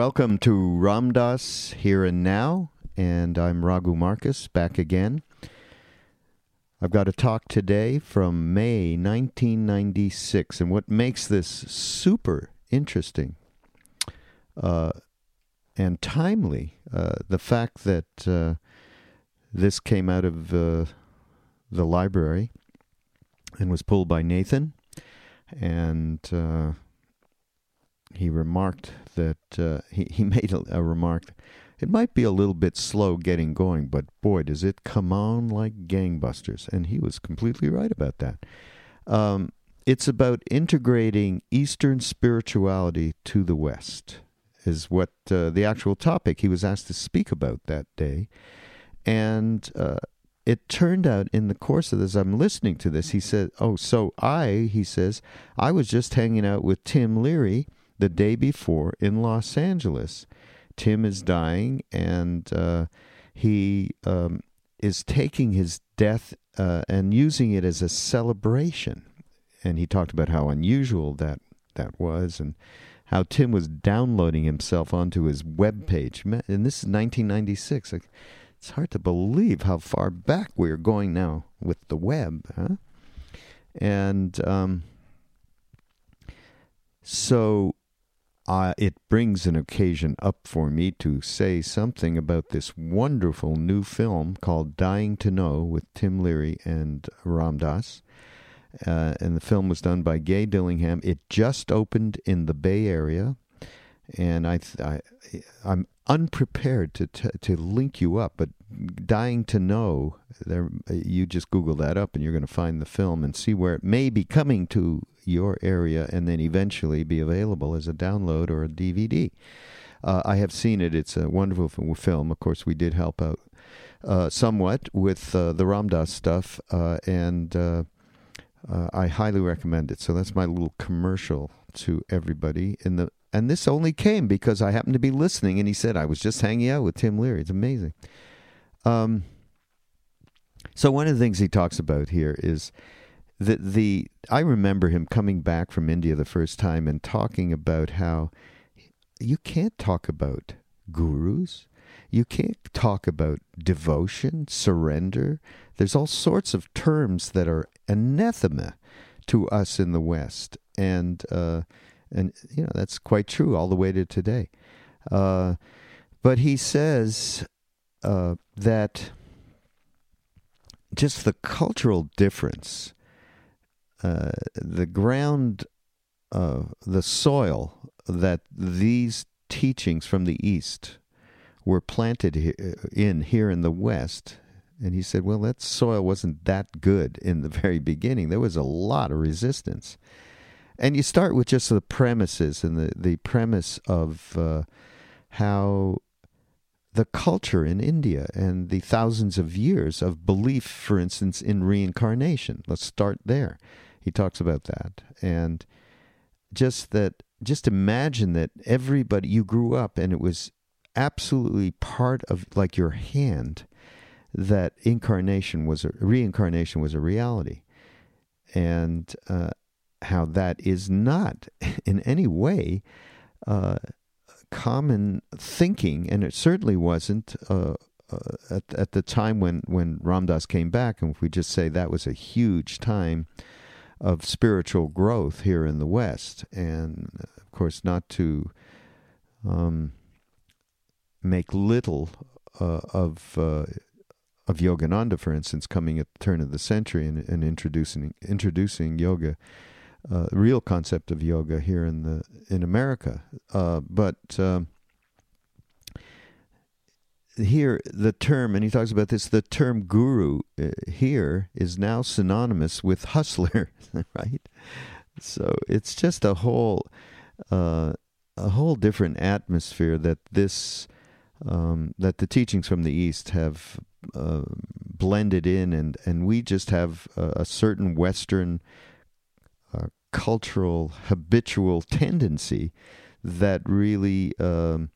Welcome to Ram Dass Here and Now, and I'm Raghu Markus back again. I've got a talk today from May 1996, and what makes this super interesting uh, and timely, uh, the fact that uh, this came out of uh, the library and was pulled by Nathan, and uh, he remarked that uh, he, he made a, a, remark. It might be a little bit slow getting going, but boy, does it come on like gangbusters. And he was completely right about that. Um, it's about integrating Eastern spirituality to the West, is what uh, the actual topic he was asked to speak about that day. And uh, it turned out in the course of this, I'm listening to this, he said, Oh, so I, he says, I was just hanging out with Tim Leary the day before in Los Angeles. Tim is dying, and uh, he um, is taking his death uh, and using it as a celebration. And he talked about how unusual that that was, and how Tim was downloading himself onto his web page. And this is 1996. It's hard to believe how far back we're going now with the web, huh? And um, so uh, it brings an occasion up for me to say something about this wonderful new film called Dying to Know with Tim Leary and Ram Dass. Uh, and the film was done by Gay Dillingham. It just opened in the Bay Area, and I, I I'm unprepared to t- to link you up, but dying to know. There, you just Google that up, and you're going to find the film and see where it may be coming to your area, and then eventually be available as a download or a DVD. Uh, I have seen it. It's a wonderful film. Of course, we did help out uh, somewhat with uh, the Ram Dass stuff, uh, and uh, uh, I highly recommend it. So that's my little commercial to everybody in the and this only came because I happened to be listening, and he said I was just hanging out with Tim Leary. It's amazing. Um, so one of the things he talks about here is that the I remember him coming back from India the first time and talking about how you can't talk about gurus. You can't talk about devotion, surrender. There's all sorts of terms that are anathema to us in the West, and uh, and you know that's quite true all the way to today. Uh, but he says uh, that just the cultural difference, uh, the ground, uh, the soil that these teachings from the East were planted in here in the West. And he said, well, that soil wasn't that good in the very beginning. There was a lot of resistance and you start with just the premises and the, the premise of uh, how the culture in India and the thousands of years of belief, for instance, in reincarnation. Let's start there. He talks about that. And just that, just imagine that everybody, you grew up and it was absolutely part of like your hand that incarnation was a reincarnation was a reality. And uh, how that is not in any way uh, common thinking, and it certainly wasn't uh, uh, at, at the time when, when Ram Dass came back. And if we just say that was a huge time of spiritual growth here in the West, and of course, not to um, make little uh, of uh, of Yogananda, for instance, coming at the turn of the century and, and introducing introducing yoga uh, real concept of yoga here in the in America. Uh, but um, here, the term, and he talks about this, the term guru uh, here is now synonymous with hustler, right? So it's just a whole uh, a whole different atmosphere that this um, that the teachings from the East have uh, blended in, and and we just have a, a certain Western uh, cultural habitual tendency that really um,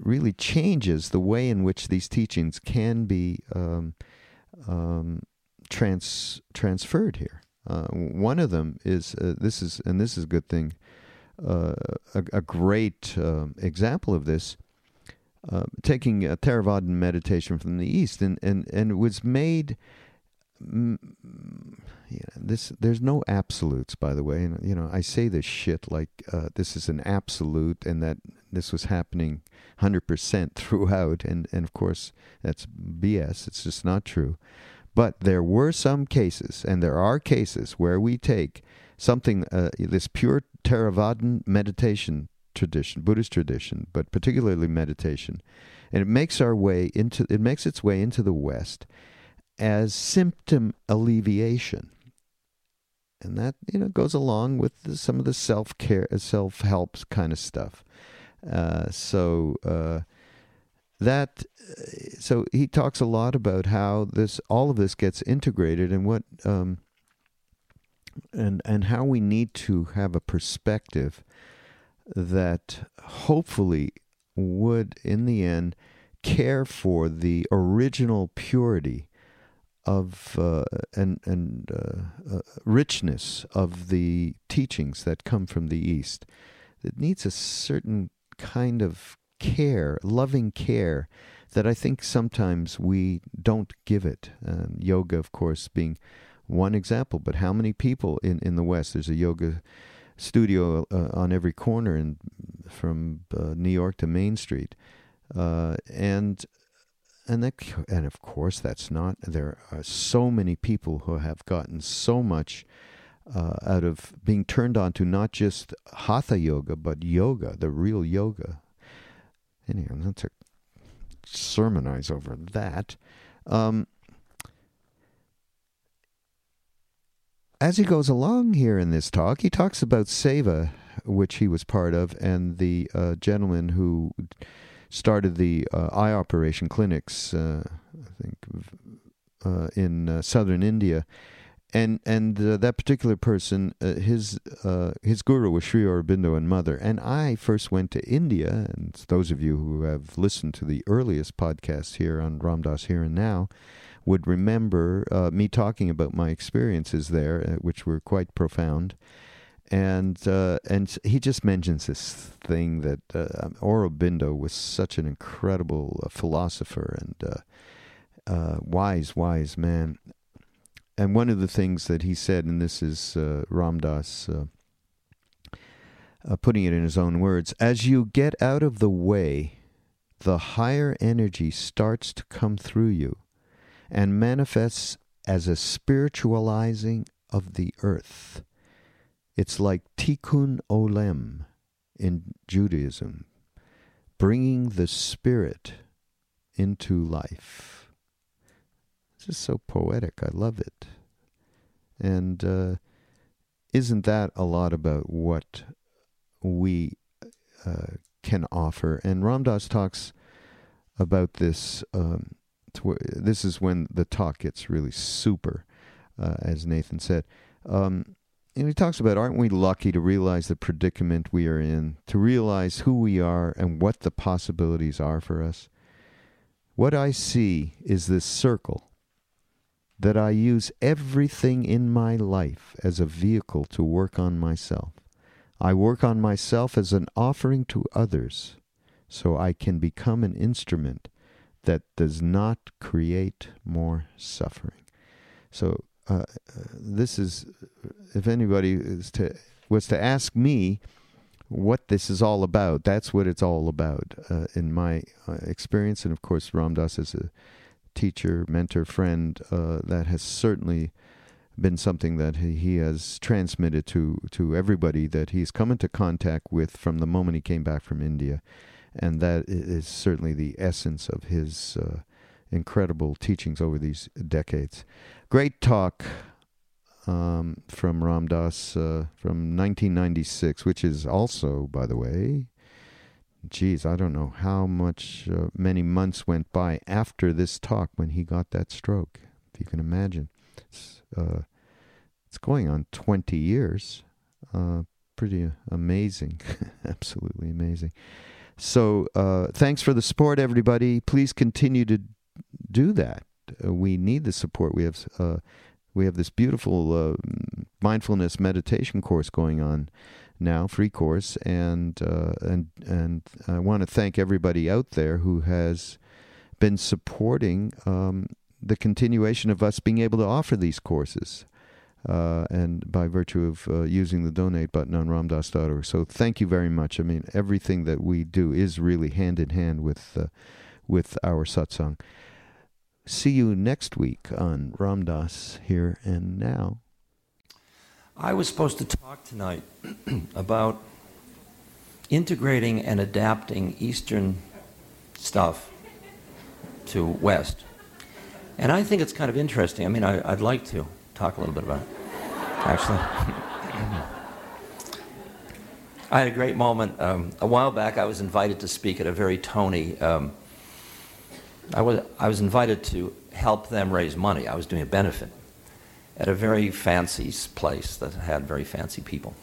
really changes the way in which these teachings can be um, um, trans transferred here. Uh, one of them is uh, this is and this is a good thing. uh, a, a, great uh, example of this. Uh, taking a Theravadan meditation from the East, and, and, and it was made. Mm, yeah, this there's no absolutes, by the way. And you know, I say this shit like uh, this is an absolute, and that this was happening hundred percent throughout, and and of course that's BS. It's just not true. But there were some cases, and there are cases where we take something, uh, this pure Theravadan meditation tradition, Buddhist tradition, but particularly meditation, and it makes our way into it makes its way into the West as symptom alleviation, and that you know goes along with the, some of the self care, self help kind of stuff. Uh, so. Uh, that so he talks a lot about how this all of this gets integrated and what um, and and how we need to have a perspective that hopefully would in the end care for the original purity of uh, and and uh, uh, richness of the teachings that come from the east it needs a certain kind of care, loving care that I think sometimes we don't give it. Um, yoga, of course, being one example, but how many people in, in the West? There's a yoga studio uh, on every corner in, from uh, New York to Main Street. Uh, and and that, and of course that's not there are so many people who have gotten so much uh, out of being turned on to not just hatha yoga but yoga the real yoga Anyway, not to sermonize over that. Um, as he goes along here in this talk, he talks about Seva, which he was part of, and the uh, gentleman who started the uh, eye operation clinics, uh, I think, uh, in uh, southern India and and uh, that particular person, uh, his uh, his guru was Sri Aurobindo and mother. And I first went to India, and those of you who have listened to the earliest podcast here on Ram Dass Here and Now would remember uh, me talking about my experiences there, uh, which were quite profound. And uh, and he just mentions this thing that uh, Aurobindo was such an incredible philosopher and. wise, wise man and one of the things that he said, and this is uh, Ram Dass uh, uh, putting it in his own words, as you get out of the way, the higher energy starts to come through you and manifests as a spiritualizing of the earth. It's like tikkun olam in Judaism, bringing the spirit into life. Is so poetic. I love it. And uh, isn't that a lot about what we uh, can offer? And Ram Dass talks about this. Um, this is when the talk gets really super, uh, as Nathan said. Um, and he talks about aren't we lucky to realize the predicament we are in, to realize who we are and what the possibilities are for us? What I see is this circle that I use everything in my life as a vehicle to work on myself. I work on myself as an offering to others so I can become an instrument that does not create more suffering. So, uh, this is, if anybody is to, was to ask me what this is all about, that's what it's all about uh, in my uh, experience. And of course, Ram Dass is a teacher, mentor, friend, uh, that has certainly been something that he, has transmitted to, to everybody that he's come into contact with from the moment he came back from India. And that is certainly the essence of his uh, incredible teachings over these decades. Great talk um, from Ram Dass uh, from 1996, which is also, by the way, geez, I don't know how much, uh, many months went by after this talk when he got that stroke. If you can imagine, it's, uh, it's going on 20 years. Uh, pretty amazing, absolutely amazing. So, uh, thanks for the support, everybody. Please continue to do that. Uh, we need the support. We have uh, we have this beautiful mindfulness meditation course going on now, free course, and uh, and and I want to thank everybody out there who has been supporting um, the continuation of us being able to offer these courses. Uh, and by virtue of uh, using the donate button on ramdass.org. So thank you very much. I mean, everything that we do is really hand in hand with uh, with our satsang. See you next week on Ram Dass Here and Now. I was supposed to talk tonight about integrating and adapting Eastern stuff to West. And I think it's kind of interesting. I mean, I, would like to talk a little bit about it, actually. I had a great moment. Um, a while back, I was invited to speak at a very Tony. Um, I, was, I was invited to help them raise money. I was doing a benefit at a very fancy place that had very fancy people.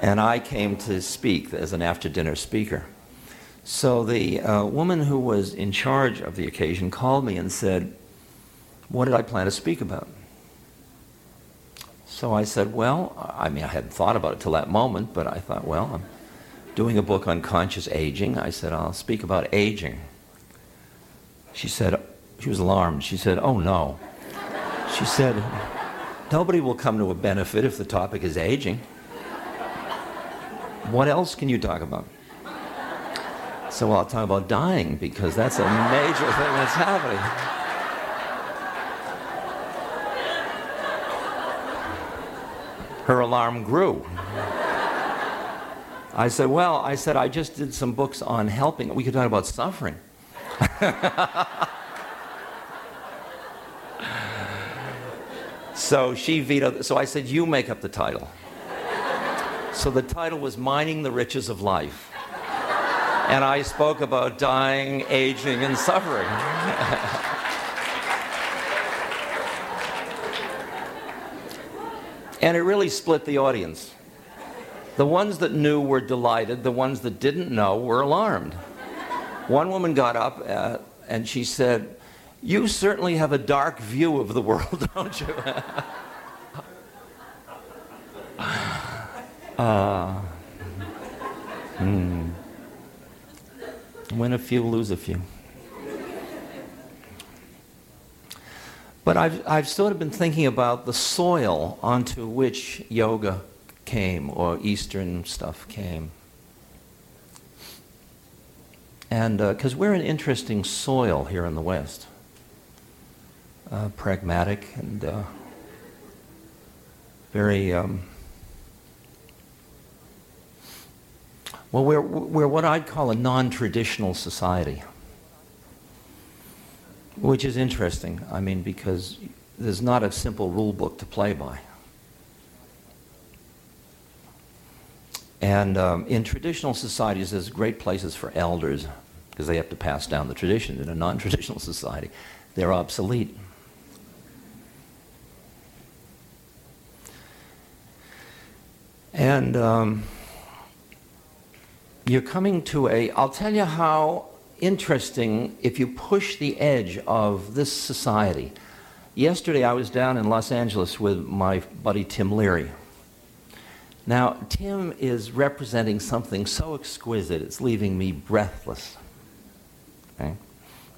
And I came to speak as an after dinner speaker. So the uh, woman who was in charge of the occasion called me and said, What did I plan to speak about? So I said, Well, I mean, I hadn't thought about it till that moment, but I thought, Well, I'm doing a book on conscious aging. I said, I'll speak about aging. She said, She was alarmed. She said, Oh no. She said, Nobody will come to a benefit if the topic is aging. What else can you talk about? So I'll talk about dying because that's a major thing that's happening. Her alarm grew. I said, Well, I said, I just did some books on helping. We could talk about suffering. so she vetoed. So I said, You make up the title. So the title was Mining the Riches of Life and I spoke about dying, aging, and suffering. and it really split the audience. The ones that knew were delighted, the ones that didn't know were alarmed. One woman got up uh, and she said, You certainly have a dark view of the world, don't you? uh, hmm. Win a few, lose a few. But I've, I've sort of been thinking about the soil onto which yoga came or Eastern stuff came. And because uh, we're an interesting soil here in the West, uh, pragmatic and uh, very um, Well, we're, we're what I'd call a non traditional society, which is interesting. I mean, because there's not a simple rule book to play by. And um, in traditional societies, there's great places for elders because they have to pass down the tradition. In a non traditional society, they're obsolete. And. Um, you're coming to a, I'll tell you how interesting if you push the edge of this society. Yesterday I was down in Los Angeles with my buddy Tim Leary. Now, Tim is representing something so exquisite, it's leaving me breathless. Okay?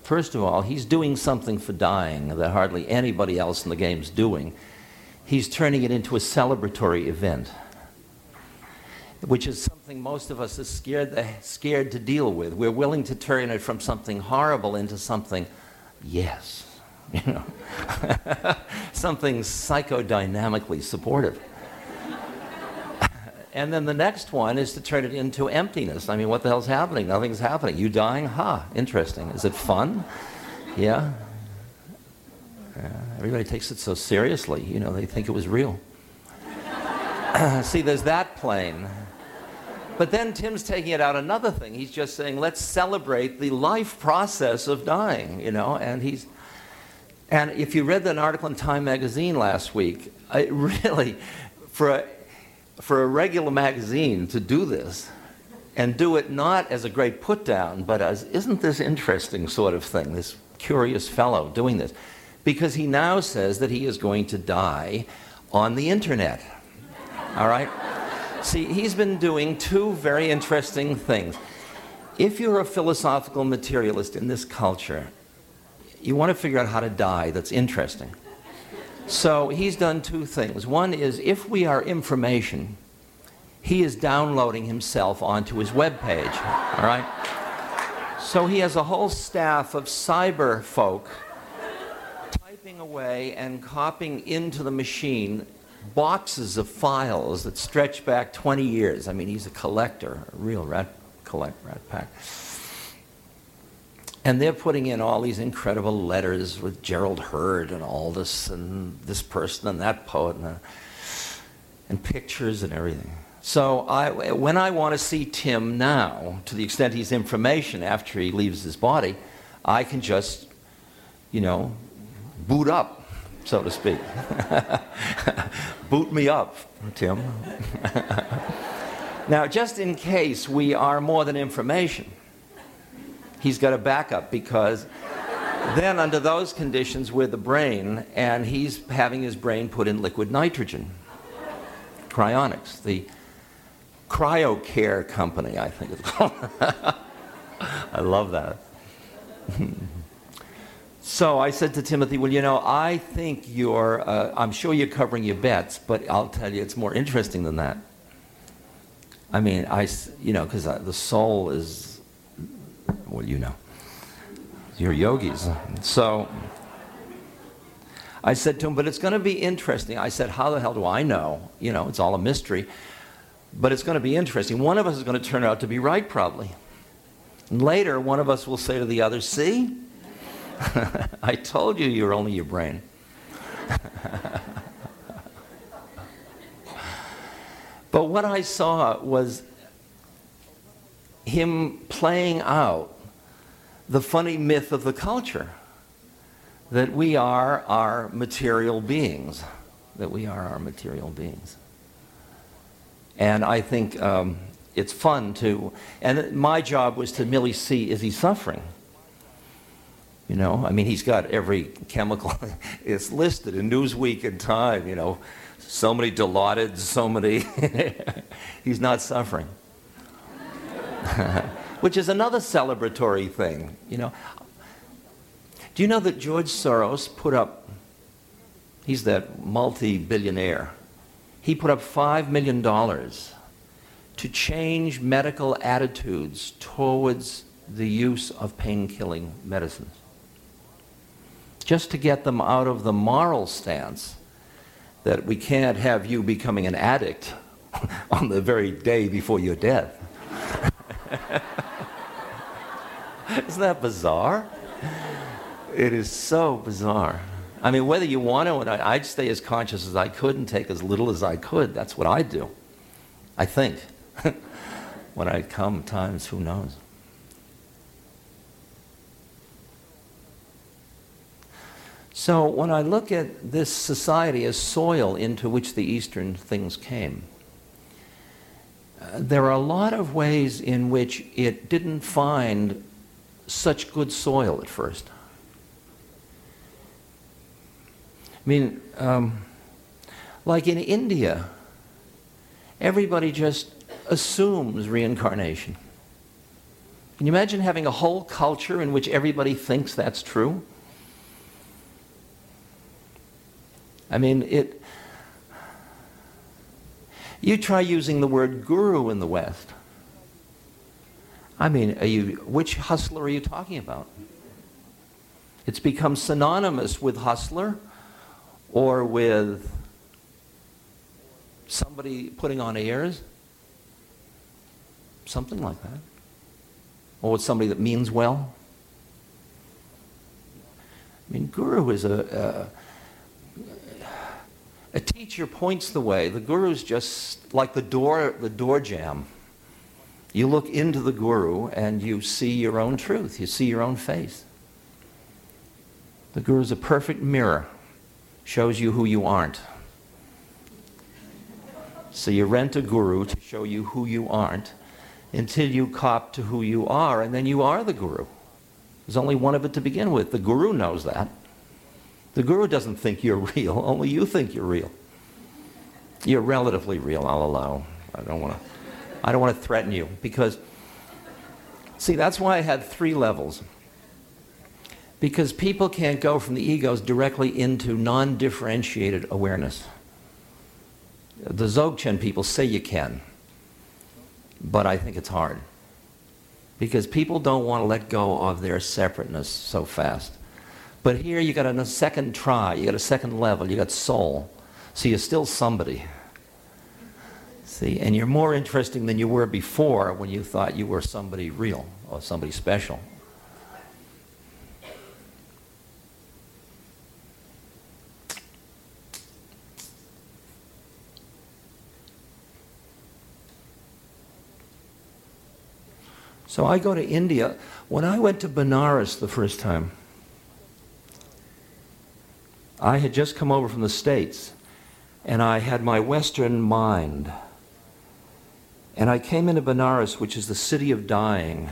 First of all, he's doing something for dying that hardly anybody else in the game's doing. He's turning it into a celebratory event which is something most of us are scared, scared to deal with. We're willing to turn it from something horrible into something, yes, you know, something psychodynamically supportive. and then the next one is to turn it into emptiness. I mean, what the hell's happening? Nothing's happening. You dying? Ha, interesting. Is it fun? Yeah. Uh, everybody takes it so seriously, you know, they think it was real. See, there's that plane. But then Tim's taking it out another thing. He's just saying, let's celebrate the life process of dying, you know, and he's. And if you read that article in Time magazine last week, it really, for a, for a regular magazine to do this, and do it not as a great put down, but as, isn't this interesting sort of thing, this curious fellow doing this? Because he now says that he is going to die on the internet. All right? See, he's been doing two very interesting things. If you're a philosophical materialist in this culture, you want to figure out how to die that's interesting. So he's done two things. One is if we are information, he is downloading himself onto his web page. All right? So he has a whole staff of cyber folk typing away and copying into the machine boxes of files that stretch back 20 years. I mean, he's a collector, a real rat, collect, rat pack. And they're putting in all these incredible letters with Gerald Heard and all this and this person and that poet and, uh, and pictures and everything. So I, when I want to see Tim now, to the extent he's information after he leaves his body, I can just, you know, boot up, so to speak. boot me up, Tim. now, just in case we are more than information, he's got a backup because then, under those conditions, we're the brain, and he's having his brain put in liquid nitrogen. Cryonics, the Cryocare Company, I think it's called. I love that. So I said to Timothy, Well, you know, I think you're, uh, I'm sure you're covering your bets, but I'll tell you, it's more interesting than that. I mean, I, you know, because uh, the soul is, well, you know, you're yogis. So I said to him, But it's going to be interesting. I said, How the hell do I know? You know, it's all a mystery. But it's going to be interesting. One of us is going to turn out to be right, probably. And later, one of us will say to the other, See, I told you you're only your brain. but what I saw was him playing out the funny myth of the culture that we are our material beings, that we are our material beings. And I think um, it's fun to, and my job was to merely see is he suffering? You know, I mean, he's got every chemical, it's listed in Newsweek and Time, you know, so many Dilaudid, so many, he's not suffering. Which is another celebratory thing, you know. Do you know that George Soros put up, he's that multi billionaire, he put up $5 million to change medical attitudes towards the use of pain killing medicines. Just to get them out of the moral stance that we can't have you becoming an addict on the very day before your death. Isn't that bizarre? It is so bizarre. I mean, whether you want to or not, I'd stay as conscious as I could and take as little as I could. That's what I do. I think. when I come times, who knows? So when I look at this society as soil into which the Eastern things came, uh, there are a lot of ways in which it didn't find such good soil at first. I mean, um, like in India, everybody just assumes reincarnation. Can you imagine having a whole culture in which everybody thinks that's true? I mean, it. You try using the word guru in the West. I mean, you, which hustler are you talking about? It's become synonymous with hustler or with somebody putting on airs, something like that, or with somebody that means well. I mean, guru is a, a, teacher points the way. The guru is just like the door, the door jamb. You look into the guru and you see your own truth. You see your own face. The guru is a perfect mirror shows you who you aren't. So you rent a guru to show you who you aren't until you cop to who you are, and then you are the guru. There's only one of it to begin with. The guru knows that. The guru doesn't think you're real, only you think you're real. You're relatively real, I'll allow. I don't want to. I don't want to threaten you because, see, that's why I had three levels. Because people can't go from the egos directly into non differentiated awareness. The Dzogchen people say you can, but I think it's hard. Because people don't want to let go of their separateness so fast. But here you got a second try, you got a second level, you got soul. So you're still somebody. See, and you're more interesting than you were before when you thought you were somebody real or somebody special. So I go to India. When I went to Benares the first time, I had just come over from the States and I had my Western mind. And I came into Benares, which is the city of dying,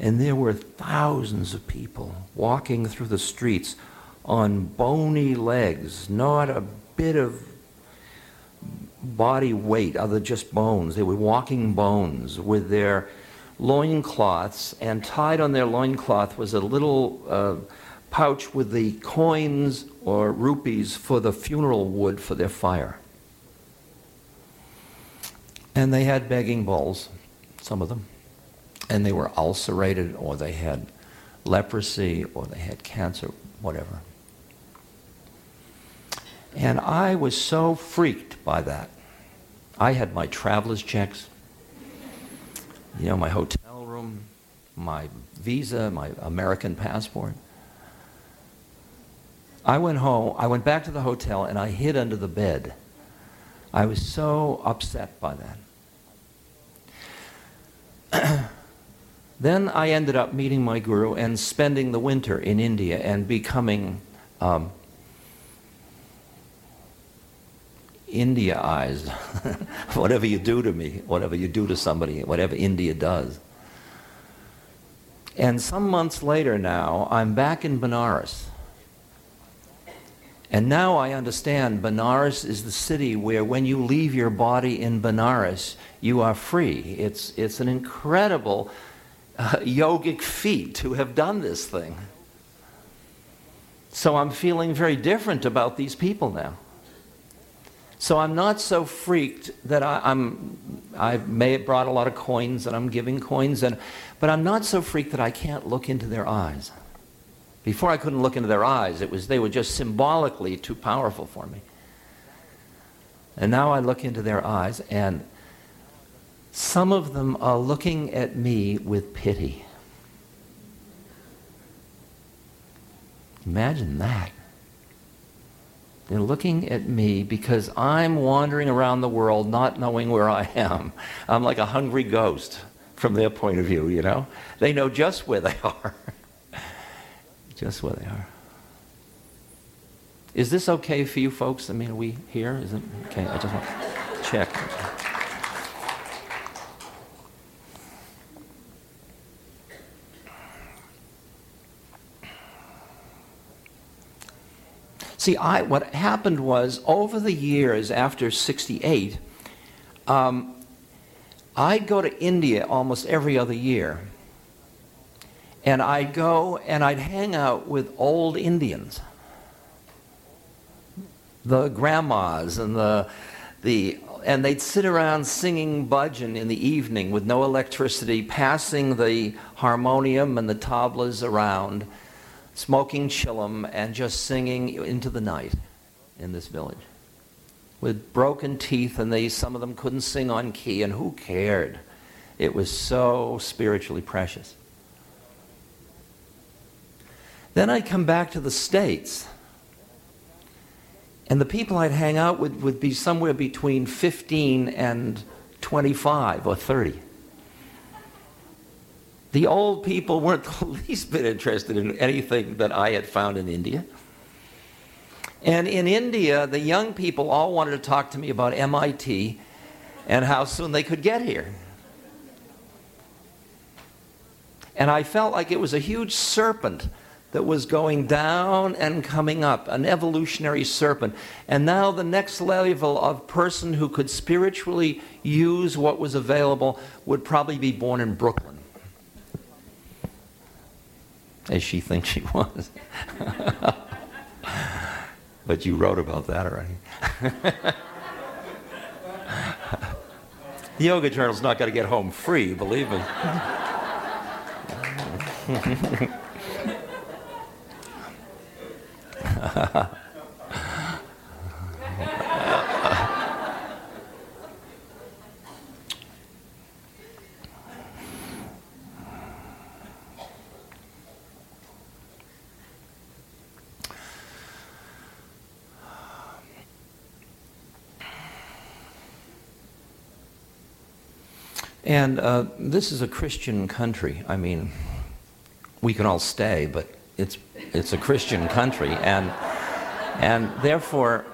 and there were thousands of people walking through the streets on bony legs, not a bit of body weight other just bones. They were walking bones with their loincloths, and tied on their loincloth was a little uh, pouch with the coins or rupees for the funeral wood for their fire. And they had begging bowls, some of them. And they were ulcerated, or they had leprosy, or they had cancer, whatever. And I was so freaked by that. I had my traveler's checks, you know, my hotel room, my visa, my American passport. I went home, I went back to the hotel, and I hid under the bed. I was so upset by that. then I ended up meeting my guru and spending the winter in India and becoming um, Indiaized. whatever you do to me, whatever you do to somebody, whatever India does. And some months later now, I'm back in Benares. And now I understand Benares is the city where when you leave your body in Benares, you are free. It's, it's an incredible uh, yogic feat to have done this thing. So I'm feeling very different about these people now. So I'm not so freaked that I, am I may have brought a lot of coins and I'm giving coins, and, but I'm not so freaked that I can't look into their eyes. Before I couldn't look into their eyes, it was they were just symbolically too powerful for me. And now I look into their eyes, and some of them are looking at me with pity. Imagine that. They're looking at me because I'm wandering around the world not knowing where I am. I'm like a hungry ghost from their point of view, you know? They know just where they are just where they are. Is this okay for you folks? I mean, are we here? Is it okay? I just want to check. See, I, what happened was over the years after 68, um, I'd go to India almost every other year. And I'd go and I'd hang out with old Indians, the grandmas and the, the and they'd sit around singing bhajan in the evening with no electricity, passing the harmonium and the tablas around, smoking chillum, and just singing into the night in this village. With broken teeth, and they some of them couldn't sing on key, and who cared? It was so spiritually precious. Then I'd come back to the States. And the people I'd hang out with would be somewhere between 15 and 25 or 30. The old people weren't the least bit interested in anything that I had found in India. And in India, the young people all wanted to talk to me about MIT and how soon they could get here. And I felt like it was a huge serpent that was going down and coming up, an evolutionary serpent. And now the next level of person who could spiritually use what was available would probably be born in Brooklyn. As she thinks she was. but you wrote about that already. the Yoga Journal's not going to get home free, believe me. And uh, this is a Christian country. I mean, we can all stay, but it's, it's a Christian country. And, and therefore,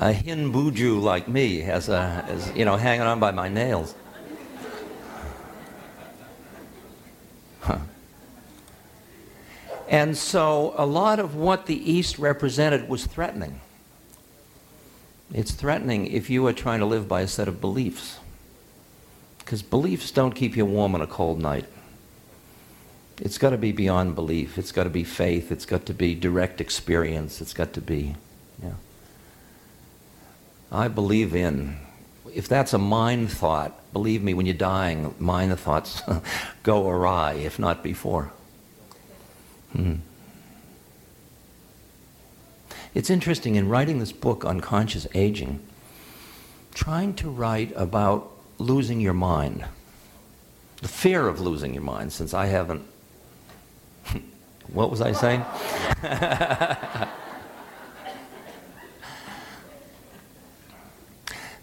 a Hindu like me has a, has, you know, hanging on by my nails. And so a lot of what the East represented was threatening. It's threatening if you are trying to live by a set of beliefs. Because beliefs don't keep you warm on a cold night. It's got to be beyond belief. It's got to be faith. It's got to be direct experience. It's got to be, yeah. I believe in. If that's a mind thought, believe me, when you're dying, mind thoughts go awry, if not before. Hmm. It's interesting in writing this book, Unconscious Aging, trying to write about losing your mind, the fear of losing your mind, since I haven't. what was I saying?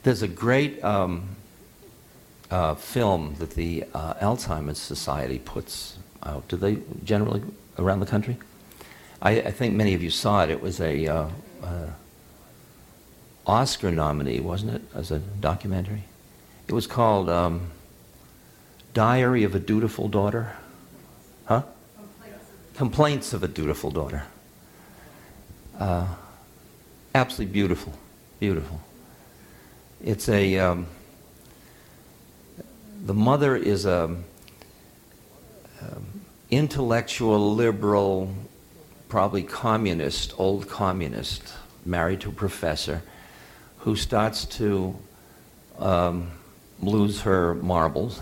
There's a great um, uh, film that the uh, Alzheimer's Society puts out. Do they generally around the country? I, I, think many of you saw it. It was a uh, uh, Oscar nominee, wasn't it, as a documentary? It was called um, Diary of a Dutiful Daughter. Huh? Complaints of a Dutiful Daughter. Uh, absolutely beautiful, beautiful. It's a. Um, the mother is a um, intellectual, liberal, probably communist, old communist, married to a professor, who starts to um, lose her marbles.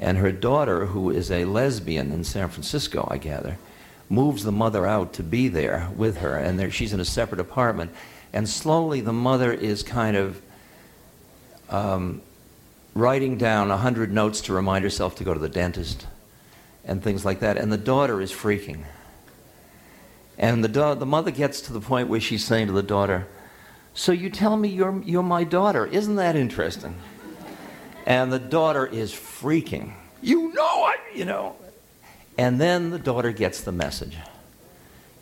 And her daughter, who is a lesbian in San Francisco, I gather, moves the mother out to be there with her. And she's in a separate apartment. And slowly the mother is kind of um, writing down 100 notes to remind herself to go to the dentist and things like that. And the daughter is freaking. And the, the mother gets to the point where she's saying to the daughter, So you tell me you're, you're my daughter. Isn't that interesting? And the daughter is freaking. You know I, you know. And then the daughter gets the message.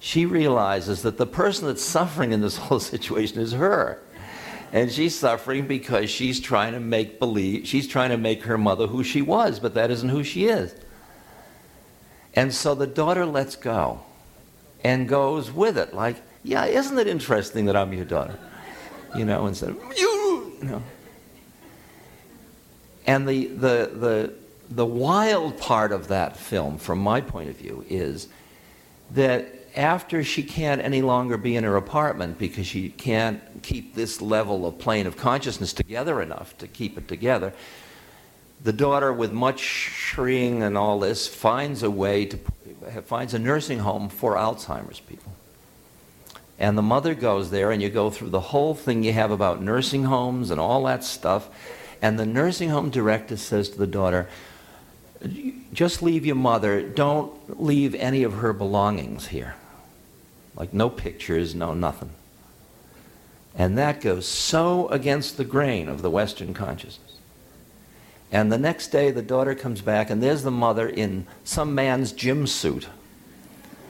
She realizes that the person that's suffering in this whole situation is her. And she's suffering because she's trying to make believe, she's trying to make her mother who she was, but that isn't who she is. And so the daughter lets go and goes with it. Like, yeah, isn't it interesting that I'm your daughter? You know, instead of you, you know. And the, the, the, the wild part of that film, from my point of view, is that after she can't any longer be in her apartment because she can't keep this level of plane of consciousness together enough to keep it together, the daughter, with much shrieking and all this, finds a way to finds a nursing home for Alzheimer's people. And the mother goes there, and you go through the whole thing you have about nursing homes and all that stuff. And the nursing home director says to the daughter, just leave your mother. Don't leave any of her belongings here. Like no pictures, no nothing. And that goes so against the grain of the Western consciousness. And the next day, the daughter comes back, and there's the mother in some man's gym suit.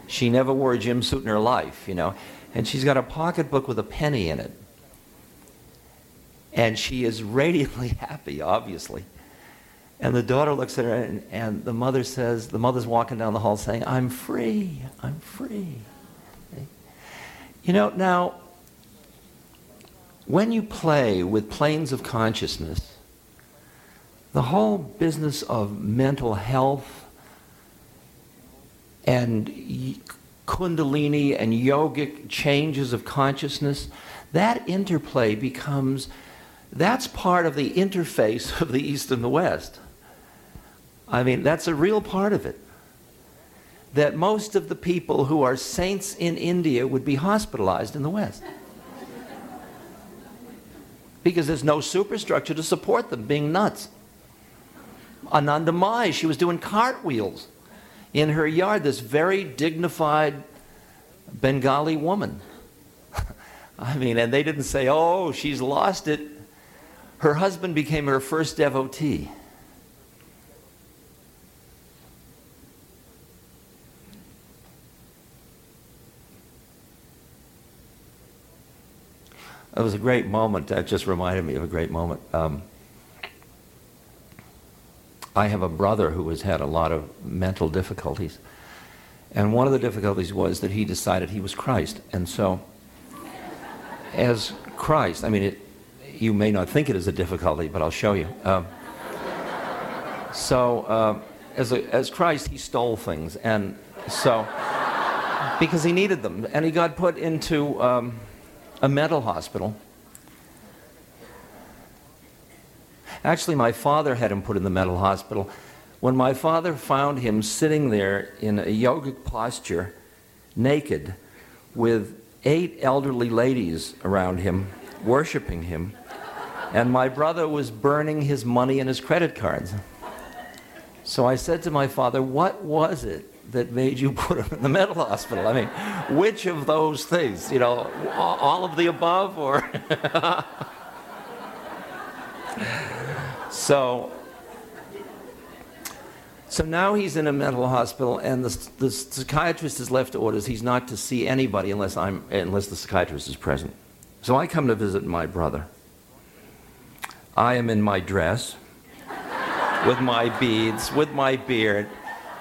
She never wore a gym suit in her life, you know. And she's got a pocketbook with a penny in it. And she is radiantly happy, obviously. And the daughter looks at her, and, and the mother says, the mother's walking down the hall saying, I'm free, I'm free. You know, now, when you play with planes of consciousness, the whole business of mental health and kundalini and yogic changes of consciousness, that interplay becomes, that's part of the interface of the East and the West. I mean, that's a real part of it. That most of the people who are saints in India would be hospitalized in the West. Because there's no superstructure to support them being nuts. Anandamayi, she was doing cartwheels in her yard, this very dignified Bengali woman. I mean, and they didn't say, oh, she's lost it. Her husband became her first devotee. It was a great moment. That just reminded me of a great moment. Um, I have a brother who has had a lot of mental difficulties. And one of the difficulties was that he decided he was Christ. And so, as Christ, I mean, it, you may not think it is a difficulty, but I'll show you. Um, so, uh, as, a, as Christ, he stole things. And so, because he needed them. And he got put into um, a mental hospital. Actually, my father had him put in the mental hospital. When my father found him sitting there in a yogic posture, naked, with eight elderly ladies around him, worshiping him, and my brother was burning his money and his credit cards. So I said to my father, What was it that made you put him in the mental hospital? I mean, which of those things? You know, all of the above or. so. So now he's in a mental hospital, and the, the psychiatrist has left orders. He's not to see anybody unless, I'm, unless the psychiatrist is present. So I come to visit my brother. I am in my dress, with my beads, with my beard,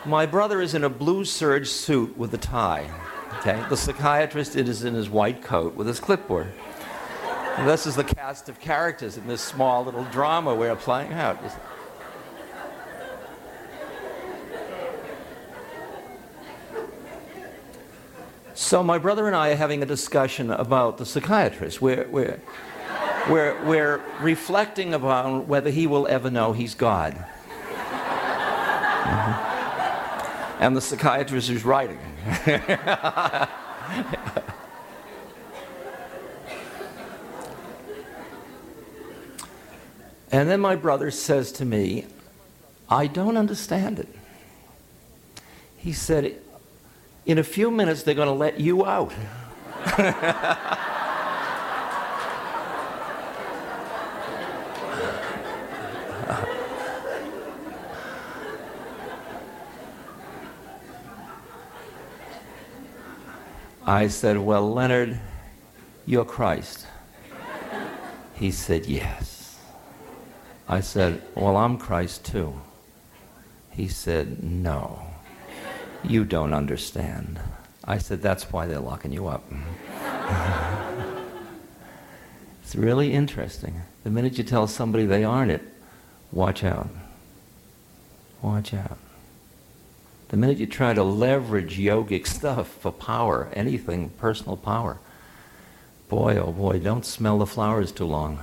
my brother is in a blue serge suit with a tie. Okay? The psychiatrist is in his white coat with his clipboard. And this is the cast of characters in this small little drama we're playing out. So my brother and I are having a discussion about the psychiatrist. We're, we're, we're, we're reflecting about whether he will ever know he's God. Mm-hmm and the psychiatrist is writing. and then my brother says to me, I don't understand it. He said, In a few minutes, they're going to let you out. I said, Well, Leonard, you're Christ. He said, Yes. I said, Well, I'm Christ too. He said, No. You don't understand. I said, That's why they're locking you up. it's really interesting. The minute you tell somebody they aren't it, watch out. Watch out. The minute you try to leverage yogic stuff for power, anything, personal power, boy, oh boy, don't smell the flowers too long.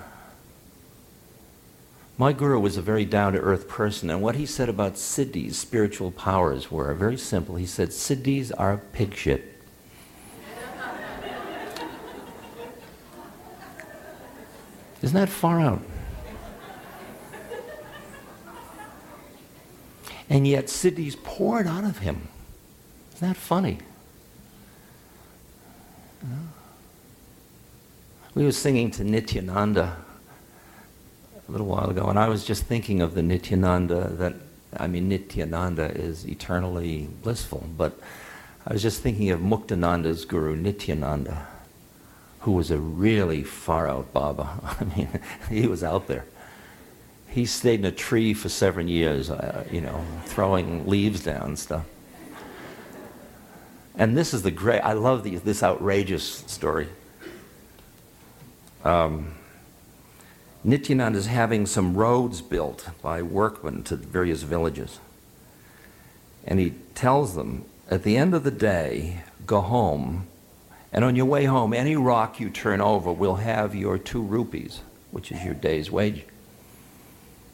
My guru was a very down to earth person, and what he said about siddhis, spiritual powers, were very simple. He said, Siddhis are pig shit. Isn't that far out? And yet siddhis poured out of him. Isn't that funny? We were singing to Nityananda a little while ago, and I was just thinking of the Nityananda that, I mean, Nityananda is eternally blissful, but I was just thinking of Muktananda's guru, Nityananda, who was a really far out Baba. I mean, he was out there he stayed in a tree for seven years, uh, you know, throwing leaves down and stuff. And this is the great, I love the, this outrageous story. Um, Nityananda is having some roads built by workmen to various villages. And he tells them, at the end of the day, go home, and on your way home, any rock you turn over will have your two rupees, which is your day's wage.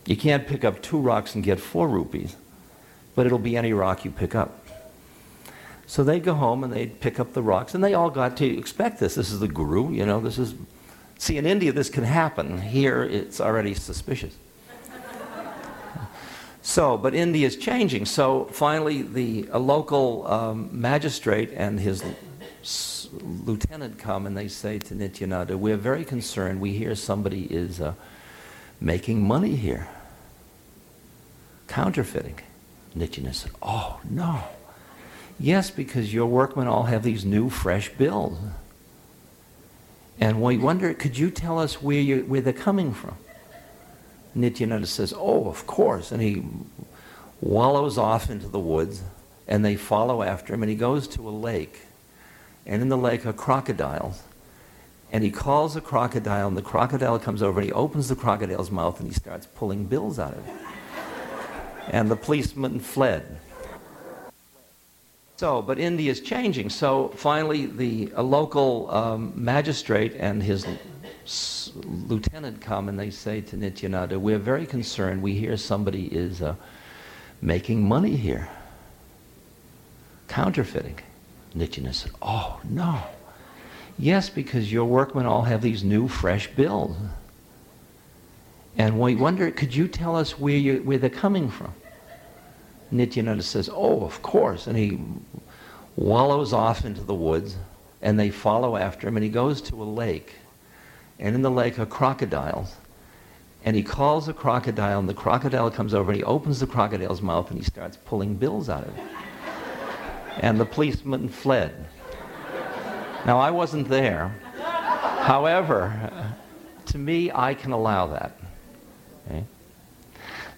You can't pick up two rocks and get four rupees, but it'll be any rock you pick up. So they'd go home and they'd pick up the rocks, and they all got to expect this. This is the guru, you know, this is. See, in India, this can happen. Here, it's already suspicious. So, but India is changing. So finally, the a local um, magistrate and his lieutenant come and they say to Nityananda, "We're very concerned. We hear somebody is uh, making money here, counterfeiting." Nityananda said, "Oh no." Yes, because your workmen all have these new, fresh bills. And we wonder, could you tell us where, you, where they're coming from? Nityananda says, Oh, of course. And he wallows off into the woods, and they follow after him, and he goes to a lake. And in the lake are crocodiles. And he calls a crocodile, and the crocodile comes over, and he opens the crocodile's mouth, and he starts pulling bills out of it. And the policeman fled. So, but India is changing. So finally, the local um, magistrate and his s- lieutenant come and they say to Nityananda, "We're very concerned. We hear somebody is uh, making money here, counterfeiting." Nityananda said, "Oh no." Yes, because your workmen all have these new, fresh bills. And we wonder, could you tell us where, you, where they're coming from? Nityananda says, Oh, of course. And he wallows off into the woods, and they follow after him, and he goes to a lake. And in the lake are crocodiles. And he calls a crocodile, and the crocodile comes over, and he opens the crocodile's mouth, and he starts pulling bills out of it. And the policeman fled. Now, I wasn't there. However, to me, I can allow that. Okay?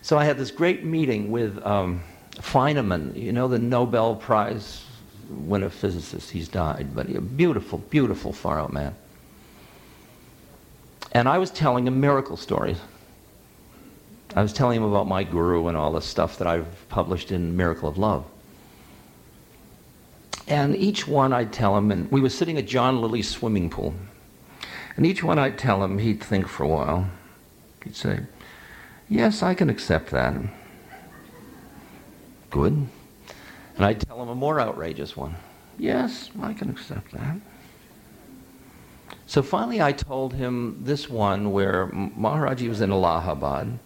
So I had this great meeting with um, Feynman, you know, the Nobel Prize winner physicist. He's died, but a beautiful, beautiful far out man. And I was telling him miracle stories. I was telling him about my guru and all the stuff that I've published in Miracle of Love. And each one I'd tell him, and we were sitting at John Lilly's swimming pool. And each one I'd tell him, he'd think for a while. He'd say, Yes, I can accept that. Good. And I'd tell him a more outrageous one. Yes, I can accept that. So finally, I told him this one where Maharaji was in Allahabad,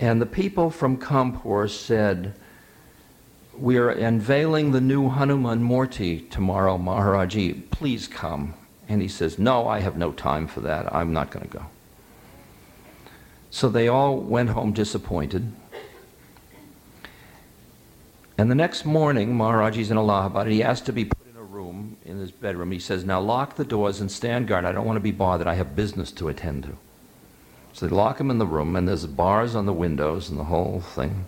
and the people from Kanpur said, We're unveiling the new Hanuman Murti tomorrow, Maharaji. Please come. And he says, No, I have no time for that. I'm not going to go. So they all went home disappointed. And the next morning, Maharaji's in Allahabad. He asked to be put in a room in his bedroom. He says, Now lock the doors and stand guard. I don't want to be bothered. I have business to attend to. So they lock him in the room, and there's bars on the windows and the whole thing.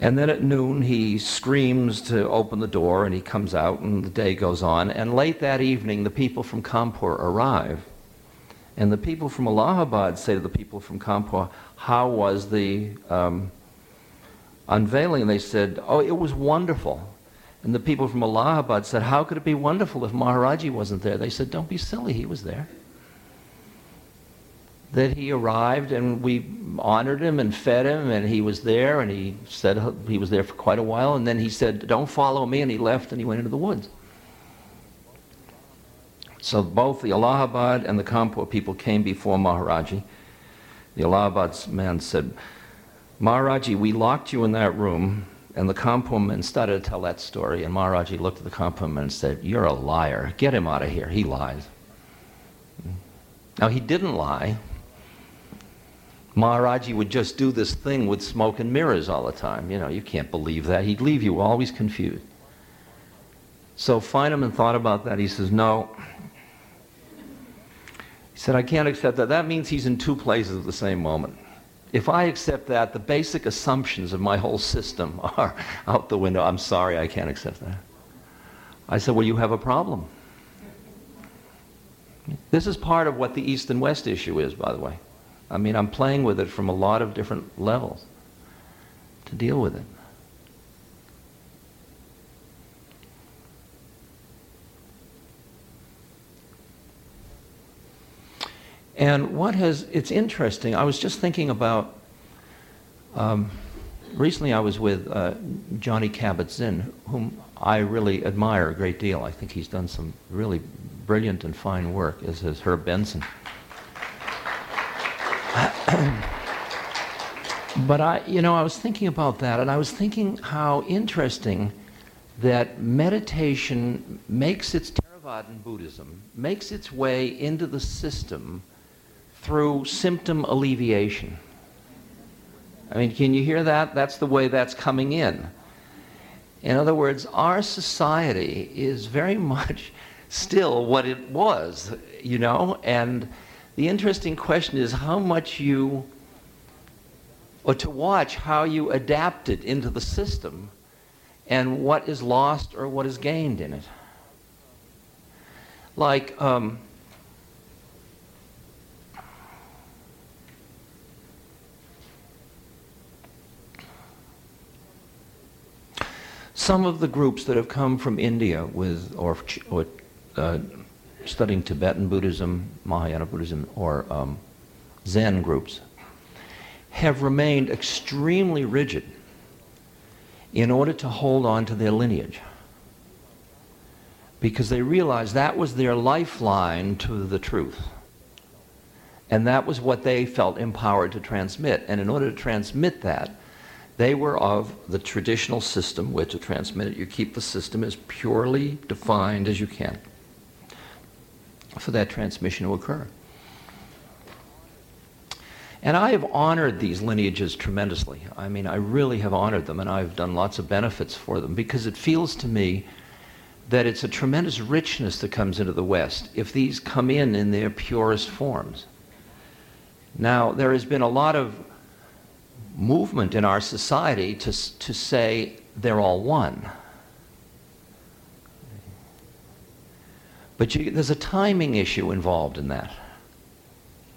And then at noon, he screams to open the door, and he comes out, and the day goes on. And late that evening, the people from Kanpur arrive. And the people from Allahabad say to the people from Kanpur, How was the um, unveiling? And they said, Oh, it was wonderful. And the people from Allahabad said, How could it be wonderful if Maharaji wasn't there? They said, Don't be silly, he was there. That he arrived and we honored him and fed him, and he was there, and he said he was there for quite a while, and then he said, Don't follow me, and he left and he went into the woods. So both the Allahabad and the Kanpur people came before Maharaji. The Allahabad man said, Maharaji, we locked you in that room. And the Kanpur man started to tell that story. And Maharaji looked at the Kanpur man and said, You're a liar. Get him out of here. He lies. Now, he didn't lie. Maharaji would just do this thing with smoke and mirrors all the time. You know, you can't believe that. He'd leave you always confused. So Feynman thought about that. He says, No, He said, I can't accept that. That means he's in two places at the same moment. If I accept that, the basic assumptions of my whole system are out the window. I'm sorry, I can't accept that. I said, Well, you have a problem. This is part of what the East and West issue is, by the way. I mean, I'm playing with it from a lot of different levels to deal with it. And what has, it's interesting, I was just thinking about, um, recently I was with uh, Johnny Kabat Zinn, whom I really admire a great deal. I think he's done some really brilliant and fine work, as has Herb Benson. but I, you know, I was thinking about that, and I was thinking how interesting that meditation makes its Theravadan Buddhism makes its way into the system through symptom alleviation. I mean, can you hear that? That's the way that's coming in. In other words, our society is very much still what it was, you know, and the interesting question is how much you, or to watch how you adapt it into the system and what is lost or what is gained in it. Like, um, some of the groups that have come from India with, or, or uh, studying Tibetan Buddhism, Mahayana Buddhism, or um, Zen groups, have remained extremely rigid in order to hold on to their lineage. Because they realized that was their lifeline to the truth. And that was what they felt empowered to transmit. And in order to transmit that, they were of the traditional system where to transmit it, you keep the system as purely defined as you can for that transmission to occur. And I have honored these lineages tremendously. I mean, I really have honored them, and I've done lots of benefits for them because it feels to me that it's a tremendous richness that comes into the West if these come in in their purest forms. Now, there has been a lot of movement in our society to, to say they're all one. But you, there's a timing issue involved in that.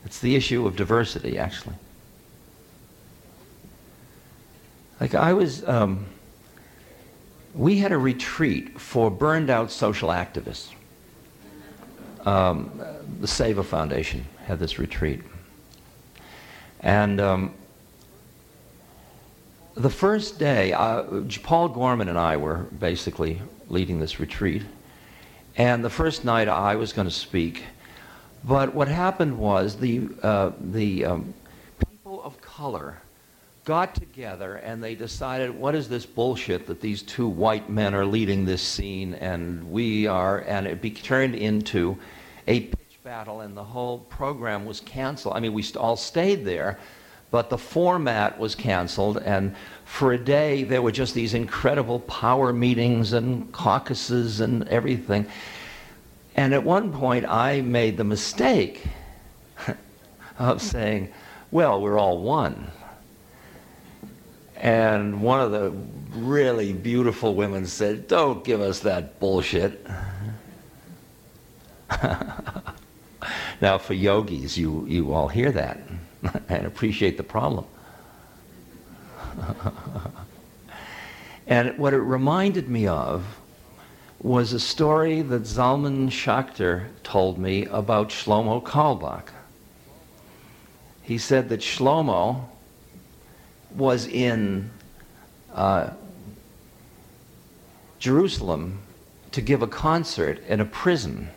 It's the issue of diversity, actually. Like I was, um, we had a retreat for burned out social activists. Um, the Seva Foundation had this retreat. And um, the first day, uh, Paul Gorman and I were basically leading this retreat. And the first night I was going to speak. But what happened was the, uh, the um, people of color got together and they decided, what is this bullshit that these two white men are leading this scene and we are, and it be turned into a pitch battle and the whole program was canceled. I mean, we all stayed there, but the format was canceled and for a day there were just these incredible power meetings and caucuses and everything. And at one point i made the mistake of saying well we're all one. And one of the really beautiful women said don't give us that bullshit. Now for yogis you, you all hear that and appreciate the problem. and what it reminded me of was a story that Zalman Schachter told me about Shlomo Carlebach. He said that Shlomo was in uh, Jerusalem to give a concert in a prison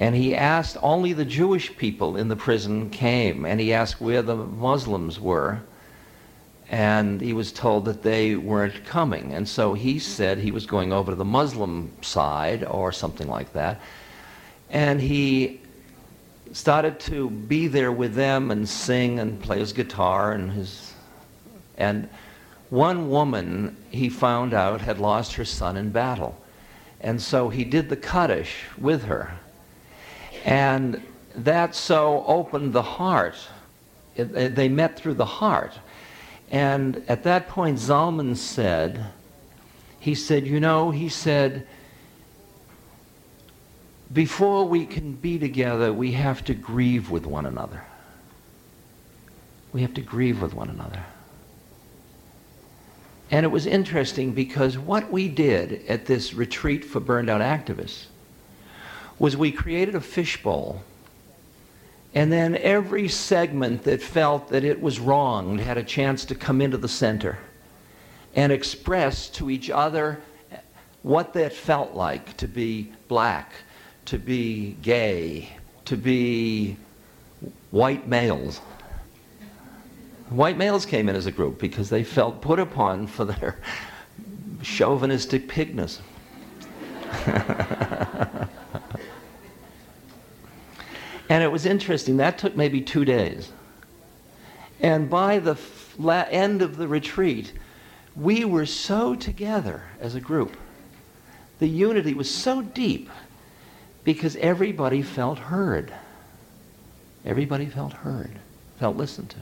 and he asked, only the Jewish people in the prison came, and he asked where the Muslims were. And he was told that they weren't coming. And so he said he was going over to the Muslim side or something like that. And he started to be there with them and sing and play his guitar and his. And one woman he found out had lost her son in battle. And so he did the Kaddish with her. And that so opened the heart. It, it, they met through the heart. And at that point, Zalman said, he said, you know, he said, before we can be together, we have to grieve with one another. We have to grieve with one another. And it was interesting because what we did at this retreat for burned out activists was we created a fishbowl. And then every segment that felt that it was wrong had a chance to come into the center and express to each other what that felt like to be black, to be gay, to be white males. White males came in as a group because they felt put upon for their chauvinistic pigness. and it was interesting. That took maybe two days. And by the end of the retreat, we were so together as a group. The unity was so deep because everybody felt heard. Everybody felt heard, felt listened to.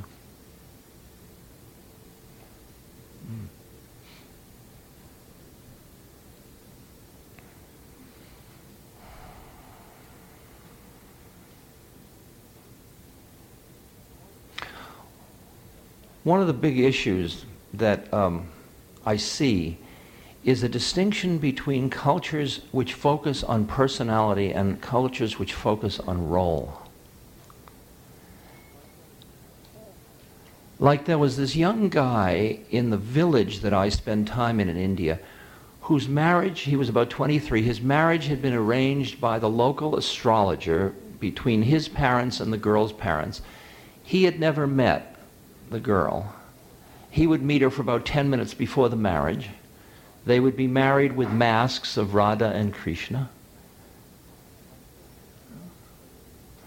One of the big issues that um, I see is a distinction between cultures which focus on personality and cultures which focus on role. Like there was this young guy in the village that I spend time in in India whose marriage, he was about 23, his marriage had been arranged by the local astrologer between his parents and the girl's parents. He had never met the girl. He would meet her for about 10 minutes before the marriage. They would be married with masks of Radha and Krishna.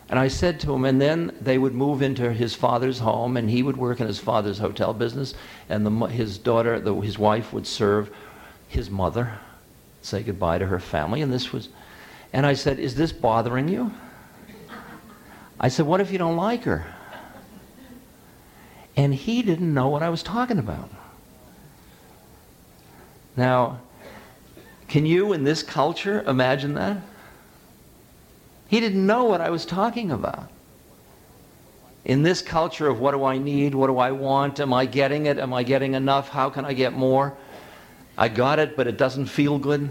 And I said to him, and then they would move into his father's home, and he would work in his father's hotel business, and the, his daughter, the, his wife, would serve his mother, say goodbye to her family. And this was, and I said, Is this bothering you? I said, What if you don't like her? And he didn't know what I was talking about. Now, can you in this culture imagine that? He didn't know what I was talking about. In this culture of what do I need? What do I want? Am I getting it? Am I getting enough? How can I get more? I got it, but it doesn't feel good.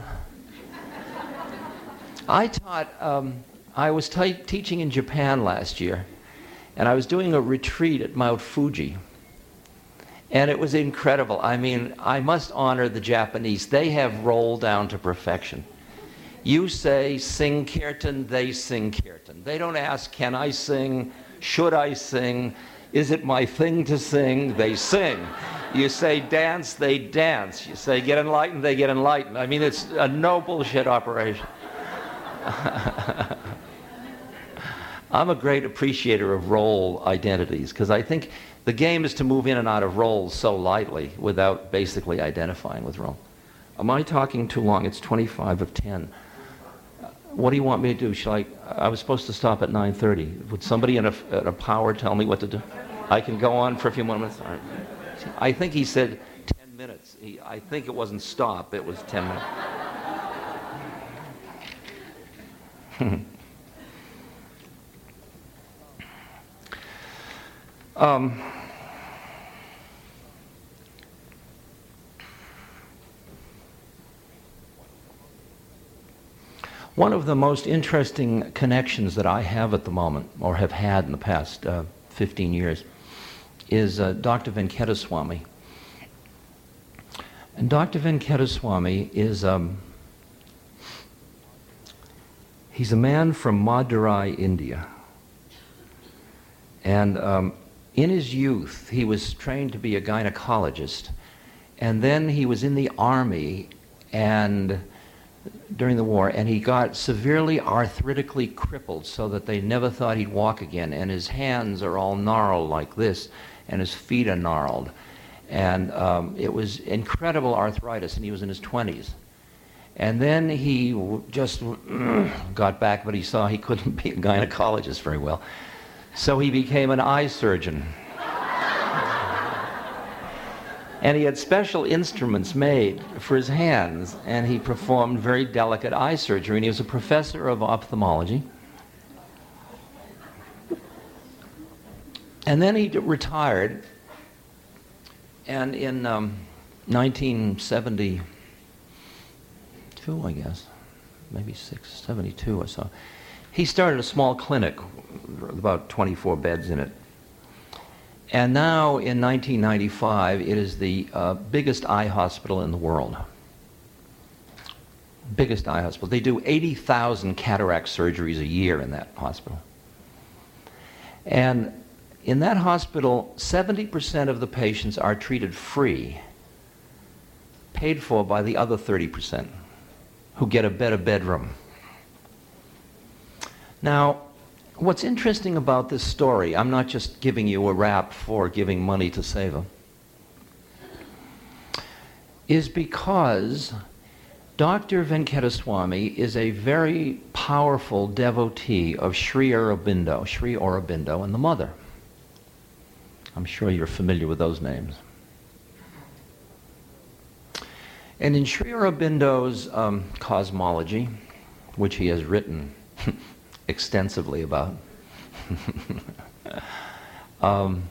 I taught, um, I was t- teaching in Japan last year, and I was doing a retreat at Mount Fuji. And it was incredible. I mean, I must honor the Japanese. They have rolled down to perfection. You say, sing kirtan, they sing kirtan. They don't ask, can I sing? Should I sing? Is it my thing to sing? They sing. You say dance, they dance. You say get enlightened, they get enlightened. I mean, it's a no bullshit operation. I'm a great appreciator of role identities because I think the game is to move in and out of roles so lightly without basically identifying with role. Am I talking too long? It's 25 of 10. What do you want me to do? Shall I? I was supposed to stop at 9:30. Would somebody in a, in a power tell me what to do? I can go on for a few more minutes. Right. I think he said 10 minutes. He, I think it wasn't stop. It was 10 minutes. Um, one of the most interesting connections that I have at the moment, or have had in the past uh, 15 years, is uh, Dr. Venkataswamy. And Dr. Venkataswamy is um, he's a man from Madurai, India. And um, in his youth, he was trained to be a gynecologist, and then he was in the army and during the war, and he got severely arthritically crippled so that they never thought he'd walk again. And his hands are all gnarled like this, and his feet are gnarled. And um, it was incredible arthritis, and he was in his 20s. And then he just got back, but he saw he couldn't be a gynecologist very well. So he became an eye surgeon. and he had special instruments made for his hands, and he performed very delicate eye surgery. And he was a professor of ophthalmology. And then he retired, and in um, 1972, I guess, maybe six, 72 or so, he started a small clinic, about 24 beds in it. And now, in 1995, it is the uh, biggest eye hospital in the world. Biggest eye hospital. They do 80,000 cataract surgeries a year in that hospital. And in that hospital, 70% of the patients are treated free, paid for by the other 30% who get a better bedroom. Now, what's interesting about this story, I'm not just giving you a rap for giving money to save them, is because Dr. Venkataswamy is a very powerful devotee of Sri Aurobindo, Sri Aurobindo and the mother. I'm sure you're familiar with those names. And in Sri Aurobindo's um, cosmology, which he has written extensively about, um,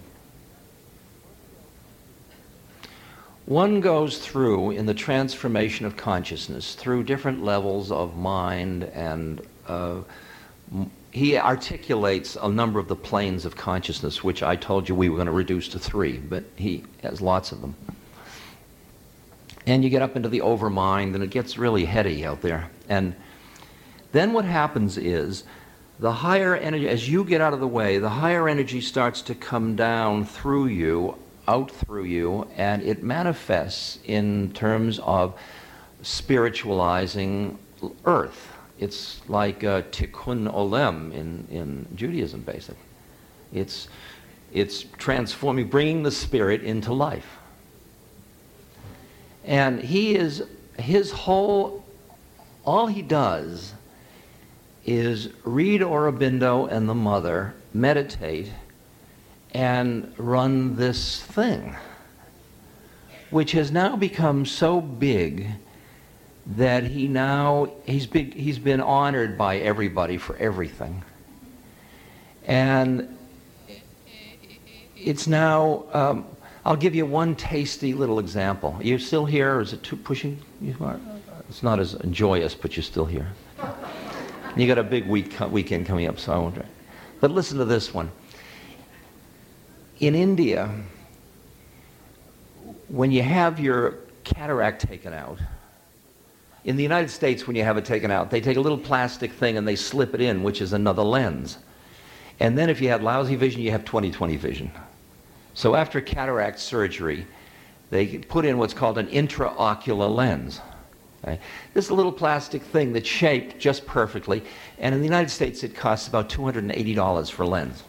one goes through in the transformation of consciousness through different levels of mind and uh, he articulates a number of the planes of consciousness, which I told you we were going to reduce to three, but he has lots of them. And you get up into the overmind, and it gets really heady out there. And then what happens is the higher energy, as you get out of the way, the higher energy starts to come down through you, out through you, and it manifests in terms of spiritualizing earth it's like uh, tikkun olam in, in Judaism, basically. It's, it's transforming, bringing the spirit into life. And he is, his whole, all he does is read Aurobindo and the mother, meditate, and run this thing, which has now become so big that he now he's been, he's been honored by everybody for everything. And it's now um, i'll give you one tasty little example. Are you still here? Is it too pushing it's not as joyous but you're still here you got a big week, uh, weekend coming up so i won't but listen to this one in india when you have your cataract taken out in the United States, when you have it taken out, they take a little plastic thing and they slip it in, which is another lens. And then if you have lousy vision, you have 20/20 vision. So after cataract surgery, they put in what's called an intraocular lens. Okay? This is a little plastic thing that's shaped just perfectly, and in the United States it costs about $280 for a lens.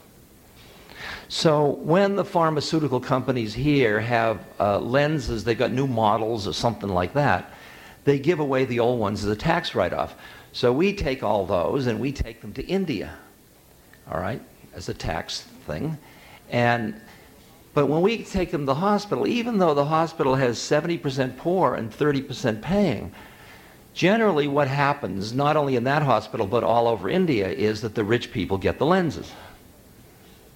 So when the pharmaceutical companies here have uh, lenses, they've got new models or something like that, they give away the old ones as a tax write off. So we take all those and we take them to India, all right, as a tax thing. And but when we take them to the hospital, even though the hospital has 70% poor and 30% paying, generally what happens, not only in that hospital but all over India, is that the rich people get the lenses.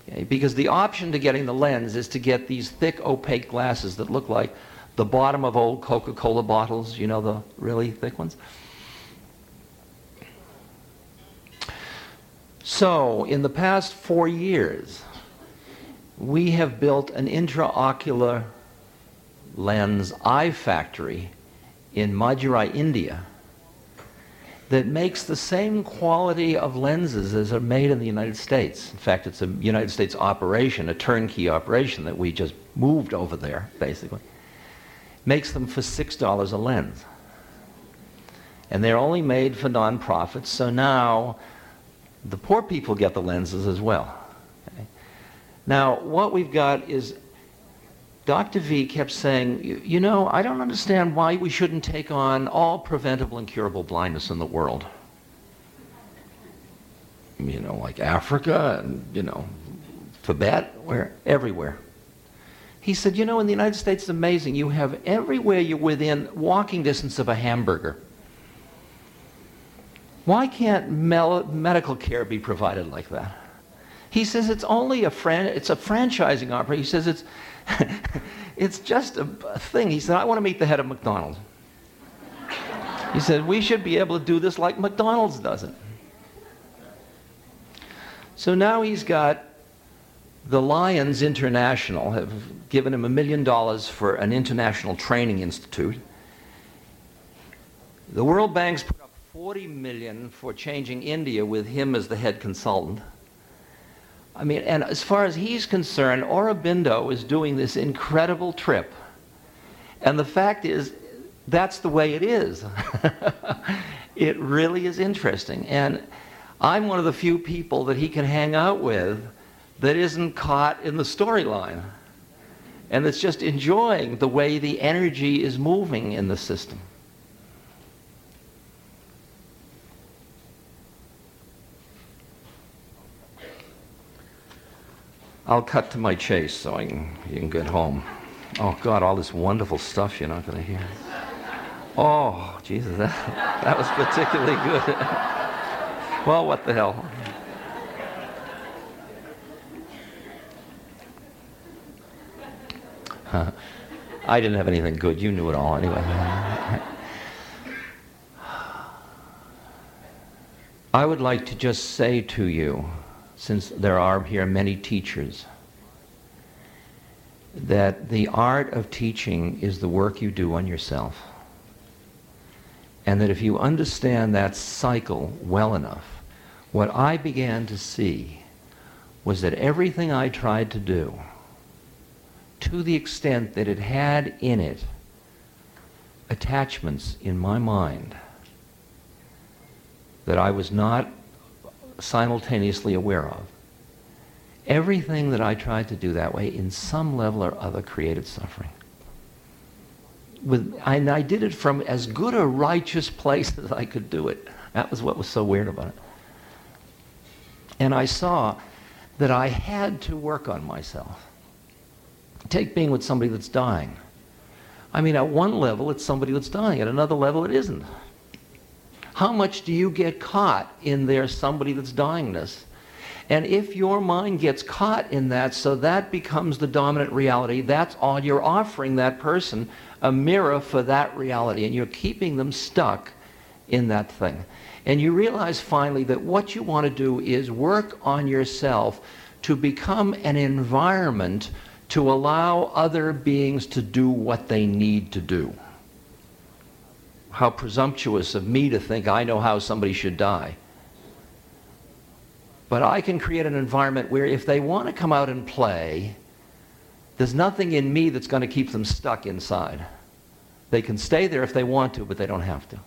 Okay? Because the option to getting the lens is to get these thick, opaque glasses that look like the bottom of old Coca-Cola bottles, you know, the really thick ones. So, in the past four years, we have built an intraocular lens eye factory in Madurai, India, that makes the same quality of lenses as are made in the United States. In fact, it's a United States operation, a turnkey operation that we just moved over there, basically makes them for $6 a lens. And they're only made for nonprofits, so now the poor people get the lenses as well. Now, what we've got is Dr. V kept saying, You know, I don't understand why we shouldn't take on all preventable and curable blindness in the world. You know, like Africa and, you know, Tibet, where, everywhere. He said, You know, in the United States, it's amazing. You have everywhere you're within walking distance of a hamburger. Why can't medical care be provided like that? He says it's only a it's a franchising opera. He says it's it's just a, a thing. He said, I want to meet the head of McDonald's. He said, we should be able to do this like McDonald's does it. So now he's got the Lions International have given him a million dollars for an international training institute. The World Bank's put up 40 million for changing India with him as the head consultant. I mean, and as far as he's concerned, Aurobindo is doing this incredible trip. And the fact is, that's the way it is. it really is interesting. And I'm one of the few people that he can hang out with that isn't caught in the storyline and that's just enjoying the way the energy is moving in the system. I'll cut to my chase so I can, you can get home. Oh, God, all this wonderful stuff you're not going to hear. Oh, Jesus, that, that was particularly good. well, what the hell? I didn't have anything good. You knew it all anyway. I would like to just say to you since there are here many teachers, that the art of teaching is the work you do on yourself. And that if you understand that cycle well enough, what I began to see was that everything I tried to do, to the extent that it had in it attachments in my mind that I was not simultaneously aware of. Everything that I tried to do that way, in some level or other, created suffering. With, and I did it from as good a righteous place as I could do it. That was what was so weird about it. And I saw that I had to work on myself. Take being with somebody that's dying. I mean, at one level, it's somebody that's dying. At another level, it isn't. How much do you get caught in there somebody that's dyingness? And if your mind gets caught in that, so that becomes the dominant reality, that's all you're offering that person a mirror for that reality, and you're keeping them stuck in that thing. And you realize finally that what you want to do is work on yourself to become an environment to allow other beings to do what they need to do how presumptuous of me to think I know how somebody should die. But I can create an environment where if they want to come out and play, there's nothing in me that's going to keep them stuck inside. They can stay there if they want to, but they don't have to.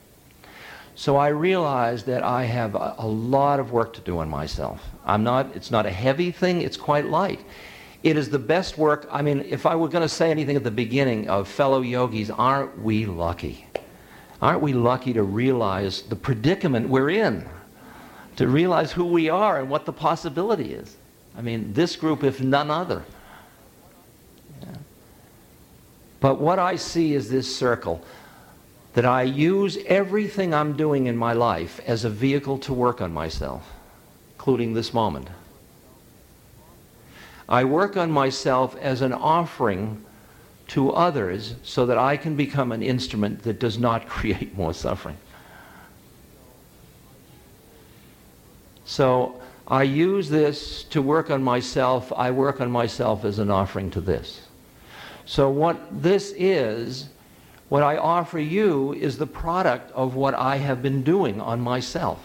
So I realized that I have a, a, lot of work to do on myself. I'm not, it's not a heavy thing, it's quite light. It is the best work. I mean, if I were going to say anything at the beginning of fellow yogis, aren't we lucky? Aren't we lucky to realize the predicament we're in? To realize who we are and what the possibility is. I mean, this group, if none other. Yeah. But what I see is this circle that I use everything I'm doing in my life as a vehicle to work on myself, including this moment. I work on myself as an offering to others so that I can become an instrument that does not create more suffering. So I use this to work on myself. I work on myself as an offering to this. So what this is, what I offer you is the product of what I have been doing on myself.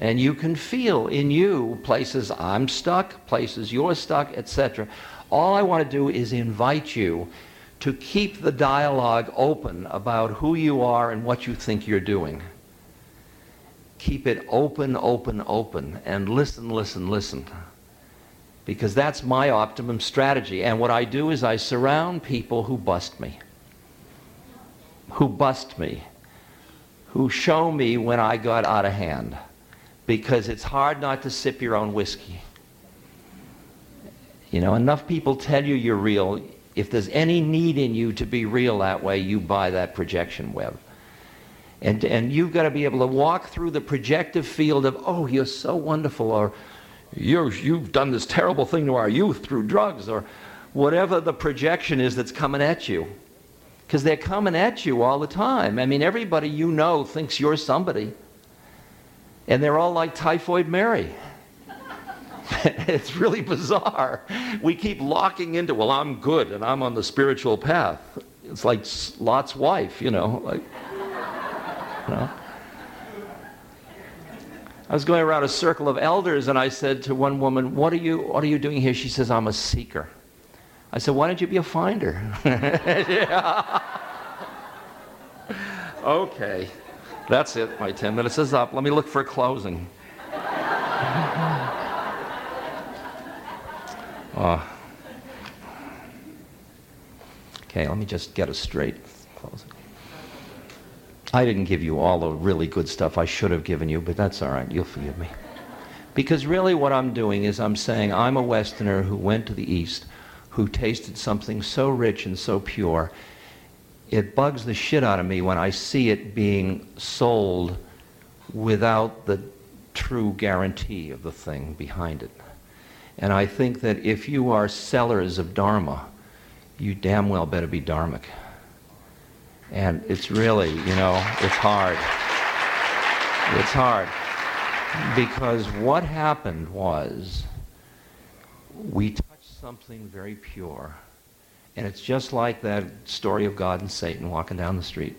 And you can feel in you places I'm stuck, places you're stuck, etc. All I want to do is invite you to keep the dialogue open about who you are and what you think you're doing. Keep it open, open, open, and listen, listen, listen. because that's my optimum strategy. And what I do is I surround people who bust me, who bust me, who show me when I got out of hand, because it's hard not to sip your own whiskey. You know, enough people tell you you're real. If there's any need in you to be real that way, you buy that projection web. And, and you've got to be able to walk through the projective field of, oh, you're so wonderful, or you're, you've done this terrible thing to our youth through drugs, or whatever the projection is that's coming at you. Because they're coming at you all the time. I mean, everybody you know thinks you're somebody. And they're all like Typhoid Mary. it's really bizarre. We keep locking into, well, I'm good and I'm on the spiritual path. It's like Lot's wife, you know. Like, you know. I was going around a circle of elders and I said to one woman, what are you, what are you doing here? She says, I'm a seeker. I said, why don't you be a finder? okay. That's it. My 10 minutes is up. Let me look for a closing. Uh, okay, let me just get a straight. I didn't give you all the really good stuff I should have given you, but that's all right. You'll forgive me. Because really, what I'm doing is I'm saying I'm a Westerner who went to the East, who tasted something so rich and so pure. It bugs the shit out of me when I see it being sold without the true guarantee of the thing behind it. And I think that if you are sellers of Dharma, you damn well better be Dharmic. And it's really, you know, it's hard. It's hard. Because what happened was we touched something very pure. And it's just like that story of God and Satan walking down the street.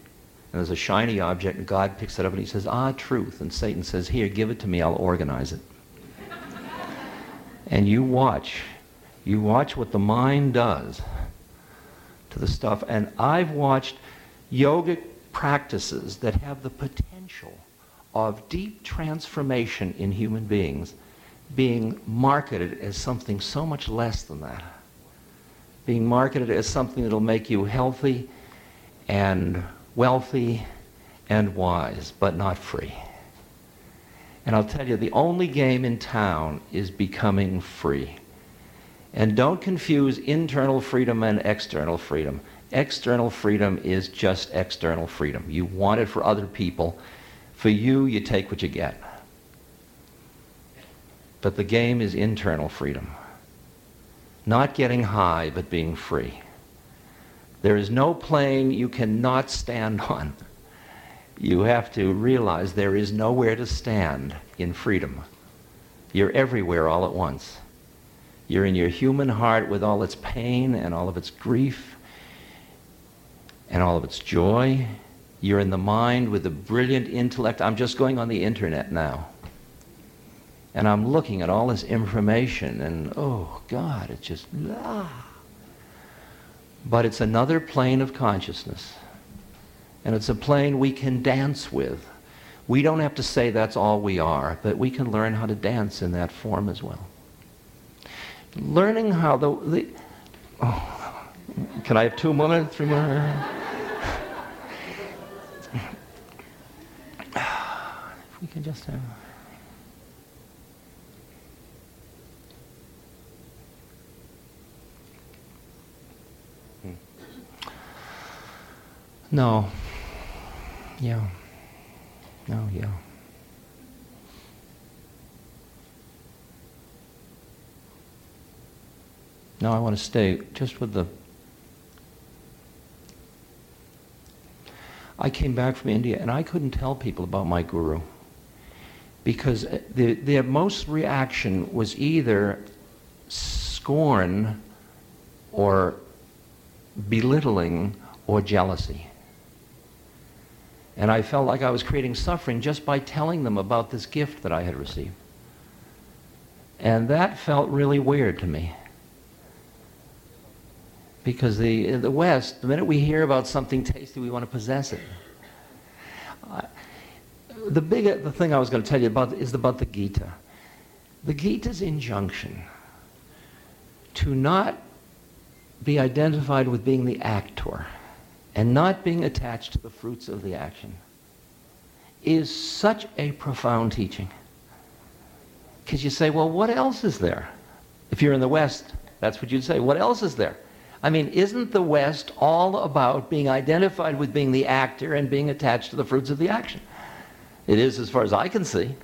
And there's a shiny object, and God picks it up and he says, Ah, truth. And Satan says, Here, give it to me, I'll organize it and you watch. You watch what the mind does to the stuff. And I've watched yogic practices that have the potential of deep transformation in human beings being marketed as something so much less than that. Being marketed as something that'll make you healthy and wealthy and wise, but not free. And I'll tell you, the only game in town is becoming free. And don't confuse internal freedom and external freedom. External freedom is just external freedom. You want it for other people. For you, you take what you get. But the game is internal freedom. Not getting high, but being free. There is no plane you cannot stand on you have to realize there is nowhere to stand in freedom. You're everywhere all at once. You're in your human heart with all its pain and all of its grief and all of its joy. You're in the mind with the brilliant intellect. I'm just going on the internet now. And I'm looking at all this information and, oh, God, it's just, ah. But it's another plane of consciousness. And it's a plane we can dance with. We don't have to say that's all we are, but we can learn how to dance in that form as well. Learning how the, the oh, can I have two more, three more? if we can just have. Hmm. No. Yeah. No, yeah. No, I want to stay just with the. I came back from India and I couldn't tell people about my guru because uh, the, their most reaction was either scorn or belittling or jealousy. And I felt like I was creating suffering just by telling them about this gift that I had received. And that felt really weird to me. Because the, in the West, the minute we hear about something tasty, we want to possess it. the big the thing I was going to tell you about is about the Gita. The Gita's injunction to not be identified with being the actor and not being attached to the fruits of the action is such a profound teaching. Because you say, well, what else is there? If you're in the West, that's what you'd say. What else is there? I mean, isn't the West all about being identified with being the actor and being attached to the fruits of the action? It is, as far as I can see.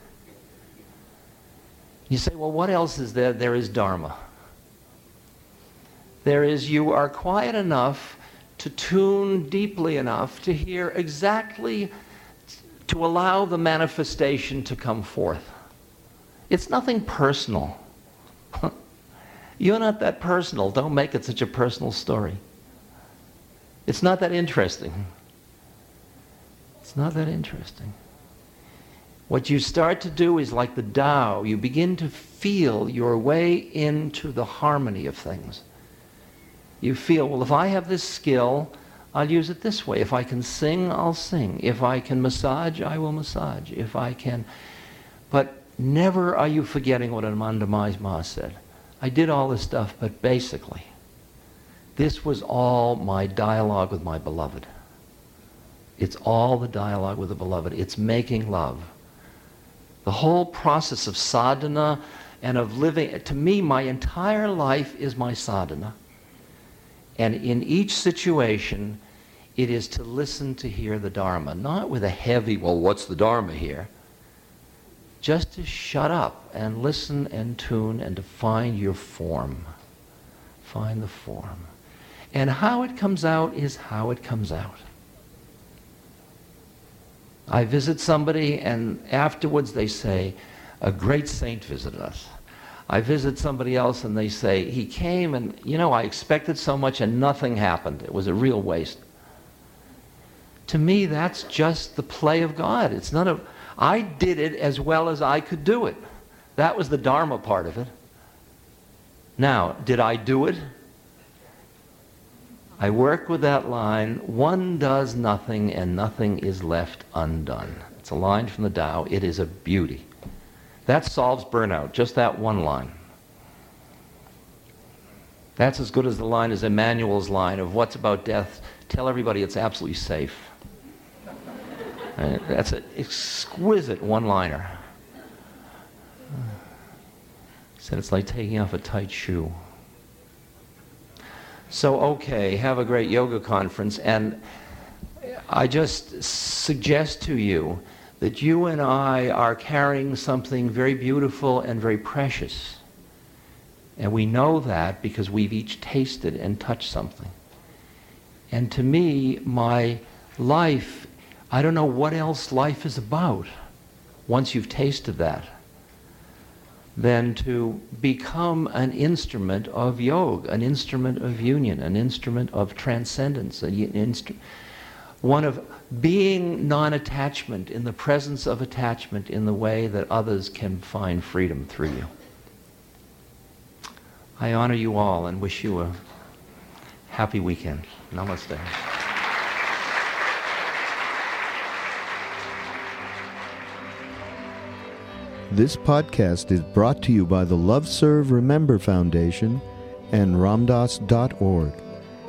You say, well, what else is there? There is Dharma. There is you are quiet enough to tune deeply enough to hear exactly, to allow the manifestation to come forth. It's nothing personal. You're not that personal. Don't make it such a personal story. It's not that interesting. It's not that interesting. What you start to do is like the Tao, you begin to feel your way into the harmony of things. You feel, well, if I have this skill, I'll use it this way. If I can sing, I'll sing. If I can massage, I will massage. If I can. But never are you forgetting what Ananda Ma said. I did all this stuff, but basically, this was all my dialogue with my beloved. It's all the dialogue with the beloved. It's making love. The whole process of sadhana and of living, to me, my entire life is my sadhana. And in each situation, it is to listen to hear the Dharma, not with a heavy, well, what's the Dharma here? Just to shut up and listen and tune and to find your form. Find the form. And how it comes out is how it comes out. I visit somebody, and afterwards they say, A great saint visited us. I visit somebody else, and they say, He came, and you know, I expected so much, and nothing happened. It was a real waste. To me, that's just the play of God. It's not a. I did it as well as I could do it. That was the Dharma part of it. Now, did I do it? I work with that line one does nothing and nothing is left undone. It's a line from the Tao. It is a beauty. That solves burnout, just that one line. That's as good as the line as Emmanuel's line of what's about death. Tell everybody it's absolutely safe. that's an exquisite one liner. Said it's like taking off a tight shoe. So, okay, have a great yoga conference. And I just suggest to you that you and I are carrying something very beautiful and very precious. And we know that because we've each tasted and touched something. And to me, my life, I don't know what else life is about once you've tasted that than to become an instrument of yoga, an instrument of union, an instrument of transcendence, an instru- one of being non attachment in the presence of attachment in the way that others can find freedom through you. I honor you all and wish you a happy weekend. Namaste. This podcast is brought to you by the Love Serve Remember Foundation and Ramdass.org.